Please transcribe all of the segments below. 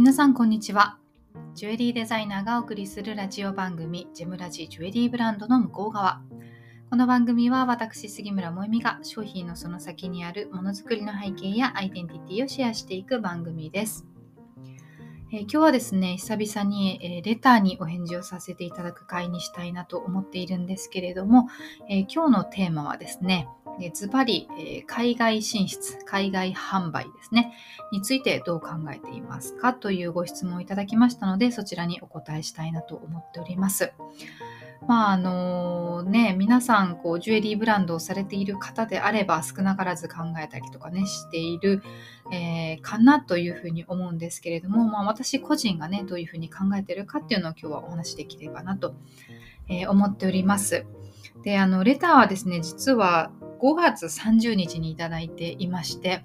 皆さんこんにちは。ジュエリーデザイナーがお送りするラジオ番組ジェムラジジュエリーブランドの向こう側。この番組は私杉村萌実が商品のその先にあるものづくりの背景やアイデンティティをシェアしていく番組です。えー、今日はですね、久々に、えー、レターにお返事をさせていただく回にしたいなと思っているんですけれども、えー、今日のテーマはですね、ズバリ、海外進出、海外販売ですね、についてどう考えていますか？というご質問をいただきましたので、そちらにお答えしたいなと思っております。まああのね、皆さんこうジュエリーブランドをされている方であれば少なからず考えたりとかねしている、えー、かなというふうに思うんですけれども、まあ、私個人がねどういうふうに考えてるかっていうのを今日はお話しできればなと、えー、思っております。であのレターはですね実は5月30日にいただいていまして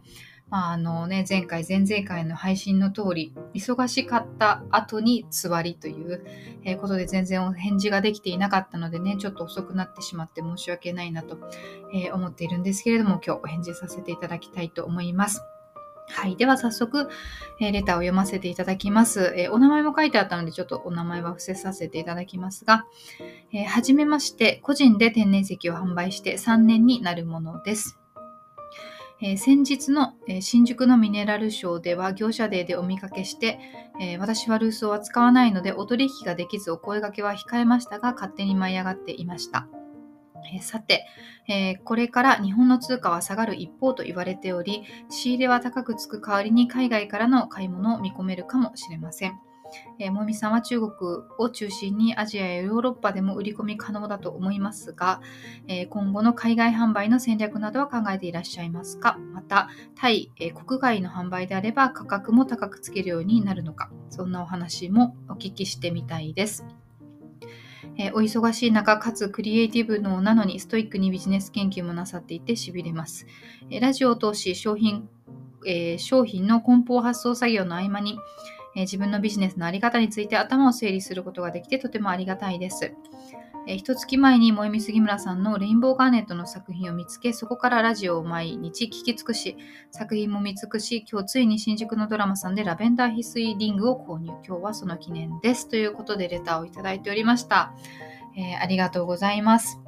まああのね、前回、前々回の配信の通り、忙しかった後につわりという、ことで全然お返事ができていなかったのでね、ちょっと遅くなってしまって申し訳ないなと、思っているんですけれども、今日お返事させていただきたいと思います。はい。では早速、えー、レターを読ませていただきます、えー、お名前も書いてあったので、ちょっとお名前は伏せさせていただきますが、えー、はじめまして、個人で天然石を販売して3年になるものです。えー、先日の、えー、新宿のミネラルショーでは業者デーでお見かけして、えー、私はルースを扱わないのでお取引ができずお声掛けは控えましたが勝手に舞い上がっていました。えさて、えこれから日本の通貨は下がる一方と言われており仕入れは高くつく代わりに海外からの買い物を見込めるかもしれません。えー、もみさんは中国を中心にアジアやヨーロッパでも売り込み可能だと思いますが、えー、今後の海外販売の戦略などは考えていらっしゃいますか？また、対、えー、国外の販売であれば価格も高くつけるようになるのか？そんなお話もお聞きしてみたいです。えー、お忙しい中、かつクリエイティブのなのにストイックにビジネス研究もなさっていてしびれます。えー、ラジオを通し商品、えー、商品の梱包発送作業の合間に、え自分のビジネスの在り方について頭を整理することができてとてもありがたいです。え一月前に萌実杉村さんのレインボーガーネットの作品を見つけ、そこからラジオを毎日聞き尽くし、作品も見尽くし、今日ついに新宿のドラマさんでラベンダー翡翠リングを購入。今日はその記念です。ということでレターをいただいておりました。えー、ありがとうございます。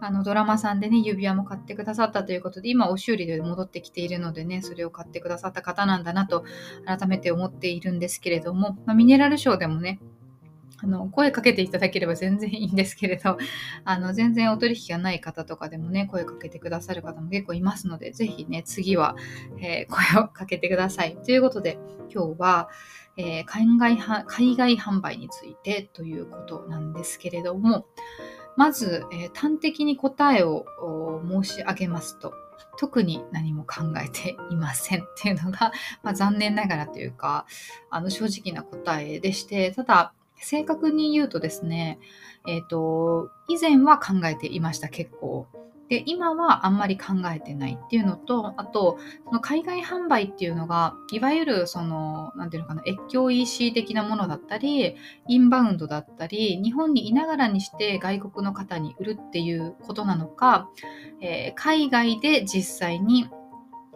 あのドラマさんでね、指輪も買ってくださったということで、今お修理で戻ってきているのでね、それを買ってくださった方なんだなと改めて思っているんですけれども、まあ、ミネラルショーでもね、あの声かけていただければ全然いいんですけれど、あの全然お取引がない方とかでもね、声かけてくださる方も結構いますので、ぜひね、次は、えー、声をかけてください。ということで、今日は、えー、海外海外販売についてということなんですけれども、まず、えー、端的に答えを申し上げますと、特に何も考えていませんっていうのが、まあ、残念ながらというか、あの正直な答えでして、ただ、正確に言うとですね、えっ、ー、と、以前は考えていました、結構。で、今はあんまり考えてないっていうのと、あと、その海外販売っていうのが、いわゆるその、なんていうのかな、越境 EC 的なものだったり、インバウンドだったり、日本にいながらにして外国の方に売るっていうことなのか、えー、海外で実際に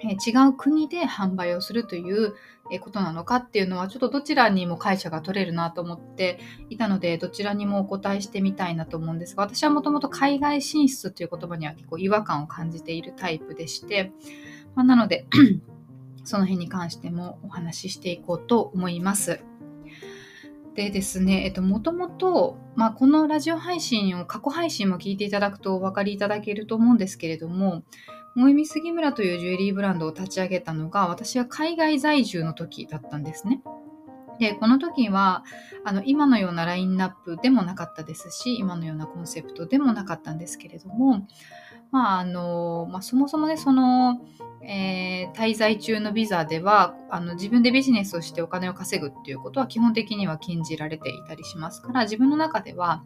違う国で販売をするということなのかっていうのはちょっとどちらにも解釈が取れるなと思っていたのでどちらにもお答えしてみたいなと思うんですが私はもともと海外進出という言葉には結構違和感を感じているタイプでして、まあ、なので その辺に関してもお話ししていこうと思います。でですね、えっと、もともと、まあ、このラジオ配信を、過去配信も聞いていただくとお分かりいただけると思うんですけれども、萌実杉村というジュエリーブランドを立ち上げたのが私は海外在住の時だったんですね。でこの時はあの今のようなラインナップでもなかったですし今のようなコンセプトでもなかったんですけれども、まああのまあ、そもそもねその、えー、滞在中のビザではあの自分でビジネスをしてお金を稼ぐっていうことは基本的には禁じられていたりしますから自分の中では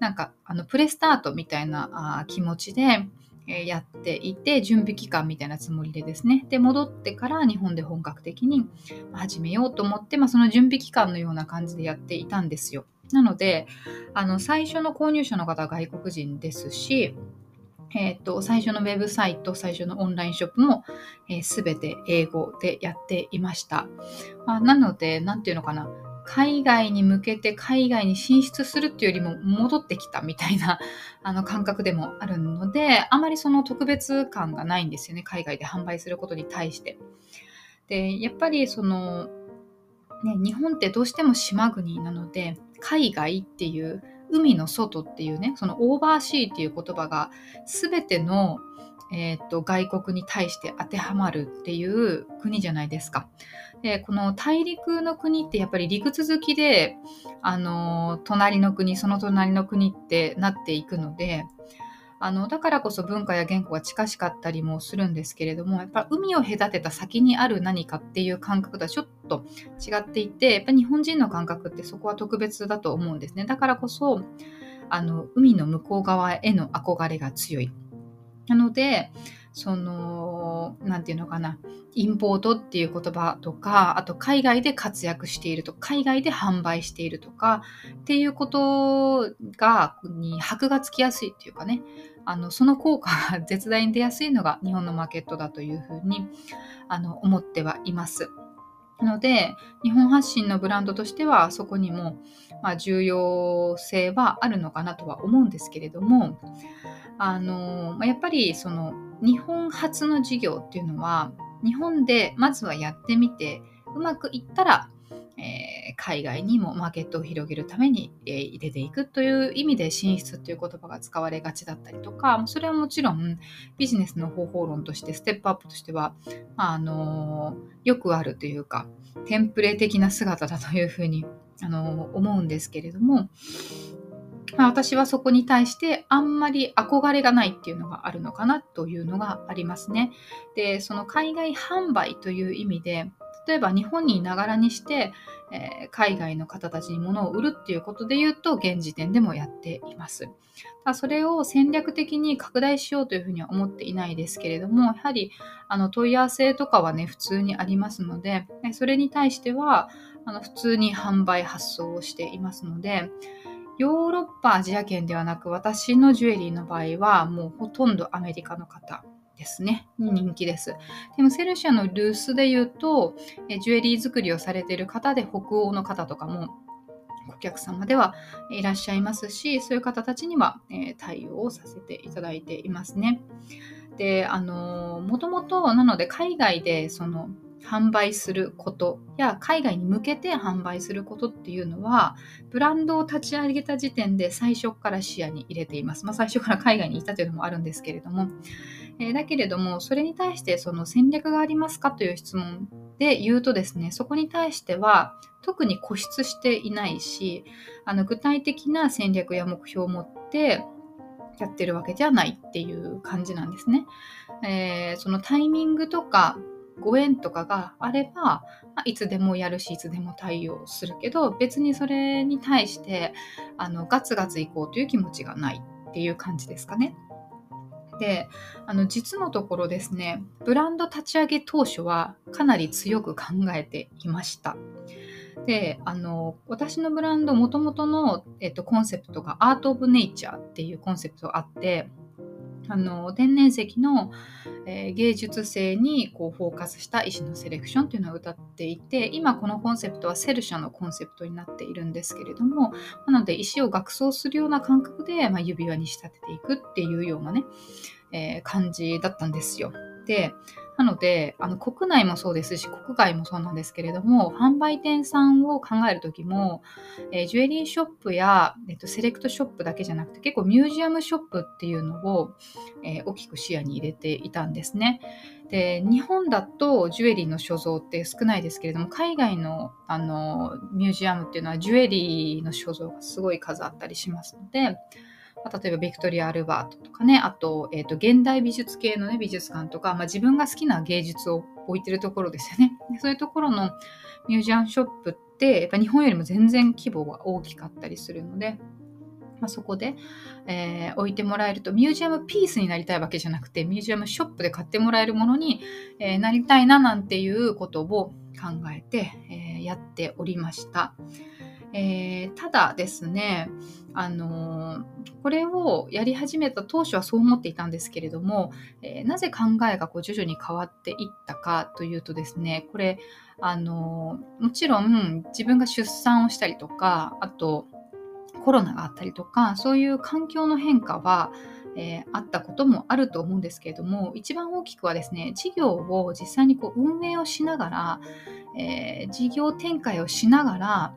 なんかあのプレスタートみたいなあ気持ちでやっていて準備期間みたいなつもりでですね。で戻ってから日本で本格的に始めようと思って、まあ、その準備期間のような感じでやっていたんですよ。なのであの最初の購入者の方は外国人ですしえーと、最初のウェブサイト、最初のオンラインショップも、えー、全て英語でやっていました。まあ、なので、なんていうのかな、海外に向けて海外に進出するっていうよりも戻ってきたみたいな あの感覚でもあるので、あまりその特別感がないんですよね、海外で販売することに対して。で、やっぱりその、ね、日本ってどうしても島国なので、海外っていう海の外っていうねそのオーバーシーっていう言葉が全ての、えーと、外国に対して当てはまるっていう国じゃないですか。でこの大陸の国ってやっぱり陸続きで、あの隣の国その隣の国ってなっていくのであのだからこそ文化や言語が近しかったりもするんですけれどもやっぱ海を隔てた先にある何かっていう感覚とはちょっと違っていてやっぱ日本人の感覚ってそこは特別だと思うんですね。だからこそあの海の向こう側への憧れが強い。なのでその何て言うのかなインポートっていう言葉とかあと海外で活躍していると海外で販売しているとかっていうことがに箔がつきやすいっていうかねあのその効果が絶大に出やすいのが日本のマーケットだというふうにあの思ってはいます。ので日本発信のブランドとしてはそこにも、まあ、重要性はあるのかなとは思うんですけれどもあのやっぱりその日本発の事業っていうのは日本でまずはやってみてうまくいったら、えー、海外にもマーケットを広げるために、えー、入れていくという意味で進出という言葉が使われがちだったりとかそれはもちろんビジネスの方法論としてステップアップとしてはあのー、よくあるというかテンプレ的な姿だというふうに、あの思うんですけれどもまあ、私はそこに対してあんまり憧れがないっていうのがあるのかなというのがありますね。で、その海外販売という意味で、例えば日本にいながらにして、えー、海外の方たちに物を売るっていうことで言うと、現時点でもやっています。だそれを戦略的に拡大しようというふうには思っていないですけれども、やはりあの問い合わせとかはね、普通にありますので、それに対してはあの普通に販売発送をしていますので、ヨーロッパ、アジア圏ではなく、私のジュエリーの場合は、もうほとんどアメリカの方ですね、に人気です。でも、セルシアのルースで言うと、えジュエリー作りをされている方で、北欧の方とかも、お客様ではいらっしゃいますし、そういう方たちには、え対応をさせていただいていますね。で、あのもともと、なので、海外で、その、販売することや海外に向けて販売することっていうのはブランドを立ち上げた時点で最初から視野に入れています。まあ、最初から海外にいたというのもあるんですけれども、えー、だけれどもそれに対してその戦略がありますかという質問で言うとですねそこに対しては特に固執していないしあの具体的な戦略や目標を持ってやってるわけじゃないっていう感じなんですね。えー、そのタイミングとかご縁とかがあれば、まあ、いつでもやるしいつでも対応するけど別にそれに対してあのガツガツいこうという気持ちがないっていう感じですかね。であの実のところですねブランド立ち上げ当初はかなり強く考えていました。であの私のブランドもともとの、えっと、コンセプトがアート・オブ・ネイチャーっていうコンセプトがあってあの天然石の、えー、芸術性にこうフォーカスした石のセレクションというのを歌っていて今このコンセプトはセルシャのコンセプトになっているんですけれどもなので石を額装するような感覚で、まあ、指輪に仕立てていくっていうようなね、えー、感じだったんですよ。でなので、あの国内もそうですし、国外もそうなんですけれども、販売店さんを考えるときも、えー、ジュエリーショップや、えっと、セレクトショップだけじゃなくて、結構ミュージアムショップっていうのを、えー、大きく視野に入れていたんですね。で、日本だとジュエリーの所蔵って少ないですけれども、海外のあのミュージアムっていうのはジュエリーの所蔵がすごい数あったりしますので、まあ、例えばビクトリア・アルバートとかね、あと、えーと、現代美術系の、ね、美術館とか、まあ、自分が好きな芸術を置いてるところですよね。でそういうところのミュージアムショップって、やっぱ日本よりも全然規模が大きかったりするので、まあ、そこで、えー、置いてもらえるとミュージアムピースになりたいわけじゃなくてミュージアムショップで買ってもらえるものに、えー、なりたいななんていうことを考えて、えー、やっておりました。えー、ただですね、あのこれをやり始めた当初はそう思っていたんですけれども、えー、なぜ考えがこう徐々に変わっていったかというとですねこれあのもちろん自分が出産をしたりとかあとコロナがあったりとかそういう環境の変化はえー、あったこともあると思うんですけれども一番大きくはですね事業を実際にこう運営をしながら、えー、事業展開をしながら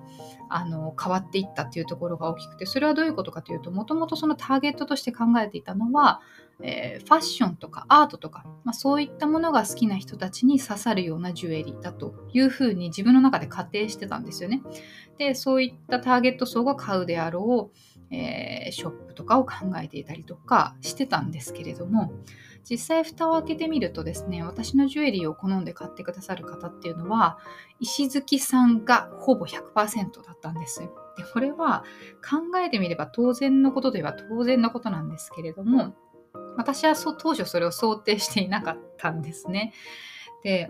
あの変わっていったっていうところが大きくてそれはどういうことかというともともとそのターゲットとして考えていたのは、えー、ファッションとかアートとか、まあ、そういったものが好きな人たちに刺さるようなジュエリーだというふうに自分の中で仮定してたんですよね。でそういったターゲット層が買うであろうえー、ショップとかを考えていたりとかしてたんですけれども実際蓋を開けてみるとですね私のジュエリーを好んで買ってくださる方っていうのは石月さんがほぼ100%だったんです。でこれは考えてみれば当然のことといえば当然のことなんですけれども私は当初それを想定していなかったんですね。で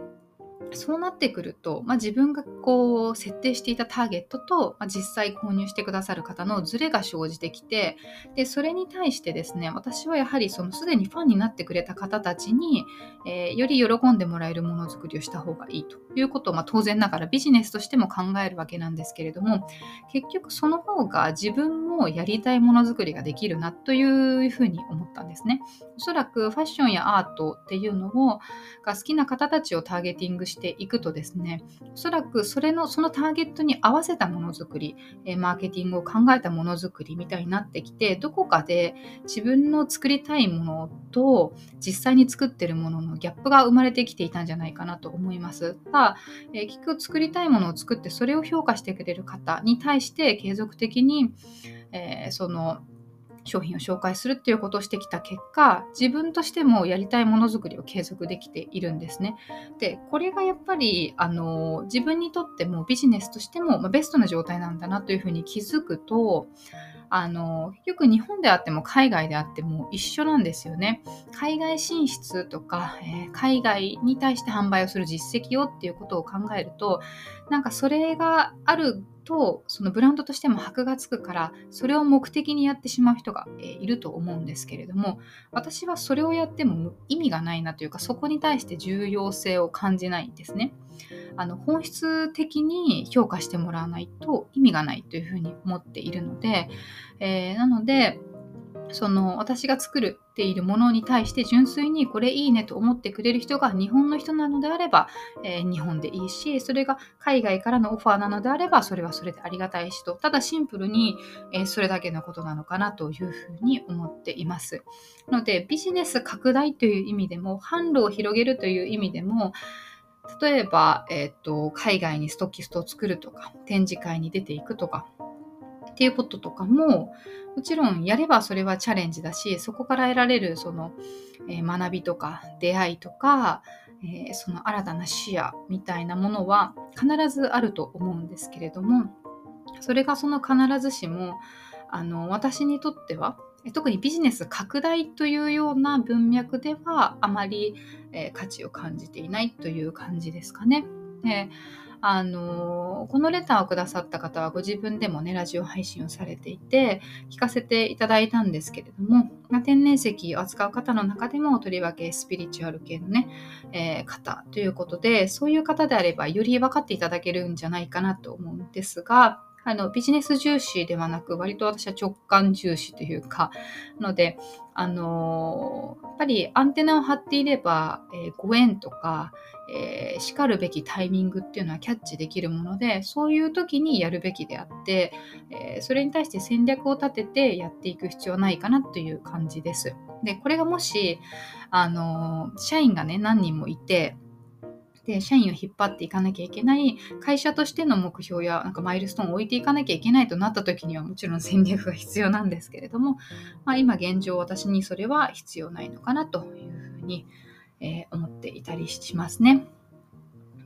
そうなってくると、まあ、自分がこう設定していたターゲットと、まあ、実際購入してくださる方のズレが生じてきてでそれに対してですね私はやはりそのすでにファンになってくれた方たちに、えー、より喜んでもらえるものづくりをした方がいいということを、まあ、当然ながらビジネスとしても考えるわけなんですけれども結局その方が自分もやりたいものづくりができるなというふうに思ったんですね。おそらくファッションやアートっていうのをが好きな方たちをターゲティングししていくとですねおそらくそれのそのターゲットに合わせたものづくり、えマーケティングを考えたものづくりみたいになってきてどこかで自分の作りたいものと実際に作ってるもののギャップが生まれてきていたんじゃないかなと思います。ただ、えー、結局作りたいものを作ってそれを評価してくれる方に対して継続的に、えー、その商品を紹介するっていうことをしてきた結果自分としてもやりたいものづくりを継続できているんですね。でこれがやっぱりあの自分にとってもビジネスとしても、まあ、ベストな状態なんだなというふうに気づくとあのよく日本であっても海外であっても一緒なんですよね。海外進出とか、えー、海外に対して販売をする実績をっていうことを考えるとなんかそれがあるとそのブランドとしても箔がつくからそれを目的にやってしまう人が、え、いると思うんですけれども私はそれをやっても意味がないなというかそこに対して重要性を感じないんですね。あの本質的に評価してもらわないと意味がないというふうに思っているので、えー、なのでその私が作るっているものに対して純粋にこれいいねと思ってくれる人が日本の人なのであれば、えー、日本でいいしそれが海外からのオファーなのであればそれはそれでありがたいしと。ただシンプルに、えー、それだけのことなのかなというふうに思っています。のでビジネス拡大という意味でも販路を広げるという意味でも例えば、えーと、と海外にストッキストを作るとか展示会に出ていくとかっていうこととかももちろんやればそれはチャレンジだしそこから得られるその、えー、学びとか出会いとか、えー、その新たな視野みたいなものは必ずあると思うんですけれどもそれがその必ずしもあの私にとっては特にビジネス拡大というような文脈ではあまり、えー、価値を感じていないという感じですかね。であのこのレターをくださった方はご自分でもねラジオ配信をされていて聞かせていただいたんですけれども、まあ、天然石を扱う方の中でもとりわけスピリチュアル系のね、えー、方ということでそういう方であればより分かっていただけるんじゃないかなと思うんですがあのビジネス重視ではなく割と私は直感重視というかのであのやっぱりアンテナを張っていれば、えー、ご縁とかえー、しかるべきタイミングっていうのはキャッチできるものでそういう時にやるべきであって、え、それに対して戦略を立ててやっていく必要はないかなという感じです。でこれがもしあの社員がね何人もいてで社員を引っ張っていかなきゃいけない会社としての目標やなんかマイルストーンを置いていかなきゃいけないとなった時にはもちろん戦略が必要なんですけれども、まあ、今現状私にそれは必要ないのかなというふうにえー、思っていたりしますね。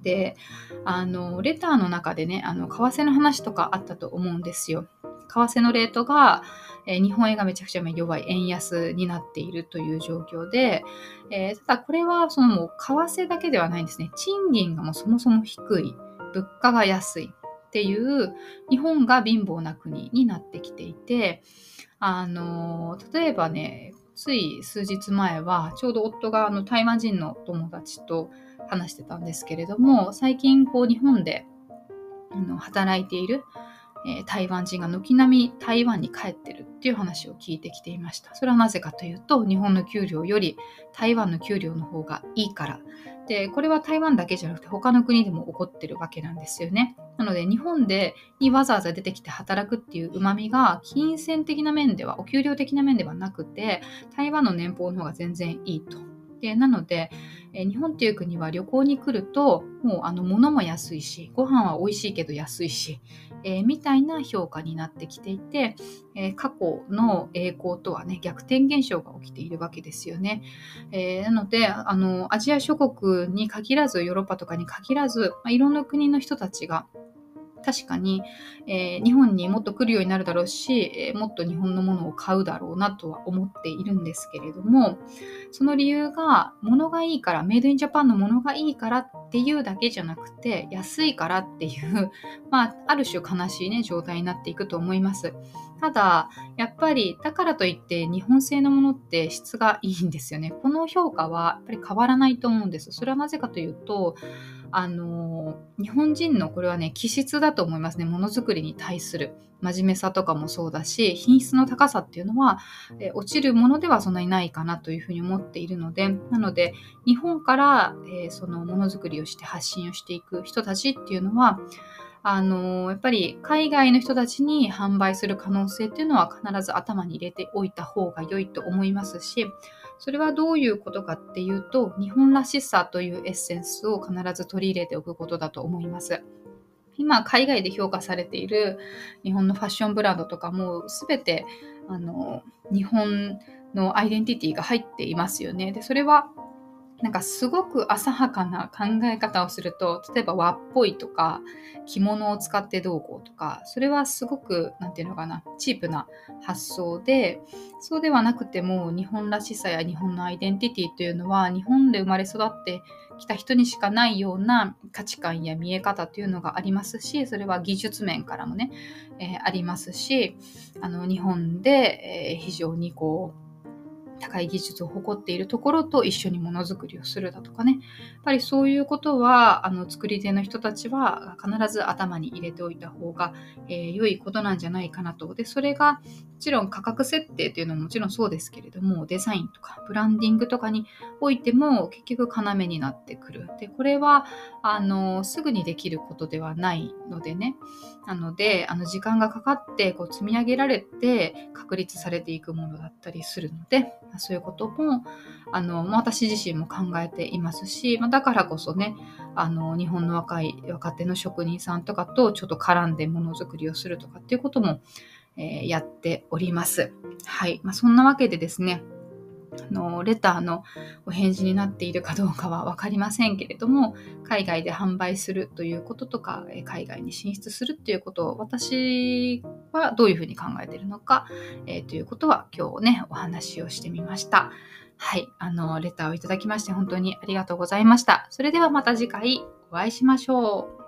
であのレターの中でねあの為替の話とかあったと思うんですよ。為替のレートが、えー、日本円がめちゃくちゃ弱い円安になっているという状況で、えー、ただこれはそのもう為替だけではないんですね。賃金がもうそもそも低い、物価が安い。っていう日本が貧乏な国になってきていてあの例えばねつい数日前はちょうど夫があの台湾人の友達と話してたんですけれども最近こう日本であの働いているえー、台湾人が軒並み台湾に帰ってるっていう話を聞いてきていました。それはなぜかというと、日本の給料より台湾の給料の方がいいから。で、これは台湾だけじゃなくて他の国でも起こってるわけなんですよね。なので、日本でにわざわざ出てきて働くっていう旨味が、金銭的な面では、お給料的な面ではなくて、台湾の年俸の方が全然いいと。でなので、え日本っていう国は旅行に来るともうあの物も安いしご飯は美味しいけど安いし、えー、みたいな評価になってきていて、えー、過去の栄光とはね逆転現象が起きているわけですよね。えー、なのであのアジア諸国に限らずヨーロッパとかに限らず、まあ、いろんな国の人たちが確かに、えー、日本にもっと来るようになるだろうし、えー、もっと日本のものを買うだろうなとは思っているんですけれどもその理由が物がいいからメイドインジャパンのものがいいからっていうだけじゃなくて安いからっていう、まあ、ある種悲しいね状態になっていくと思います。ただやっぱりだからといって日本製のものって質がいいんですよね。この評価はやっぱり変わらないと思うんです。それはなぜかというとあの日本人のこれはね気質だと思いますね。ものづくりに対する真面目さとかもそうだし品質の高さっていうのは、え落ちるものではそんなにないかなというふうに思っているのでなので日本から、えー、そのものづくりをして発信をしていく人たちっていうのはあのやっぱり海外の人たちに販売する可能性っていうのは必ず頭に入れておいた方が良いと思いますしそれはどういうことかっていうと日本らしさというエッセンスを必ず取り入れておくことだと思います。今海外で評価されている日本のファッションブランドとかも全てあの日本のアイデンティティが入っていますよね。でそれはなんかすごく浅はかな考え方をすると例えば和っぽいとか着物を使ってどうこうとかそれはすごく何て言うのかなチープな発想でそうではなくても日本らしさや日本のアイデンティティというのは日本で生まれ育ってきた人にしかないような価値観や見え方というのがありますしそれは技術面からもね、えー、ありますしあの日本で、えー、非常にこう高い技術を誇っているところと一緒にものづくりをするだとかね。やっぱりそういうことはあの作り手の人たちは必ず頭に入れておいた方が、えー、良いことなんじゃないかなと。でそれがもちろん価格設定というのももちろんそうですけれどもデザインとかブランディングとかにおいても結局要になってくる。でこれはあのすぐにできることではないのでね。なのであの時間がかかってこう積み上げられて確立されていくものだったりするのでそういうこともあの私自身も考えていますし、まだからこそねあの日本の若い若手の職人さんとかとちょっと絡んでものづくりをするとかっていうことも、えー、やっております。はい、まあ、そんなわけでですねあのレターのお返事になっているかどうかは分かりませんけれども海外で販売するということとか海外に進出するということを私はどういうふうに考えているのか、えー、ということは今日ねお話をしてみました。はい、あのレターをいただきまして本当にありがとうございました。それではまた次回お会いしましょう。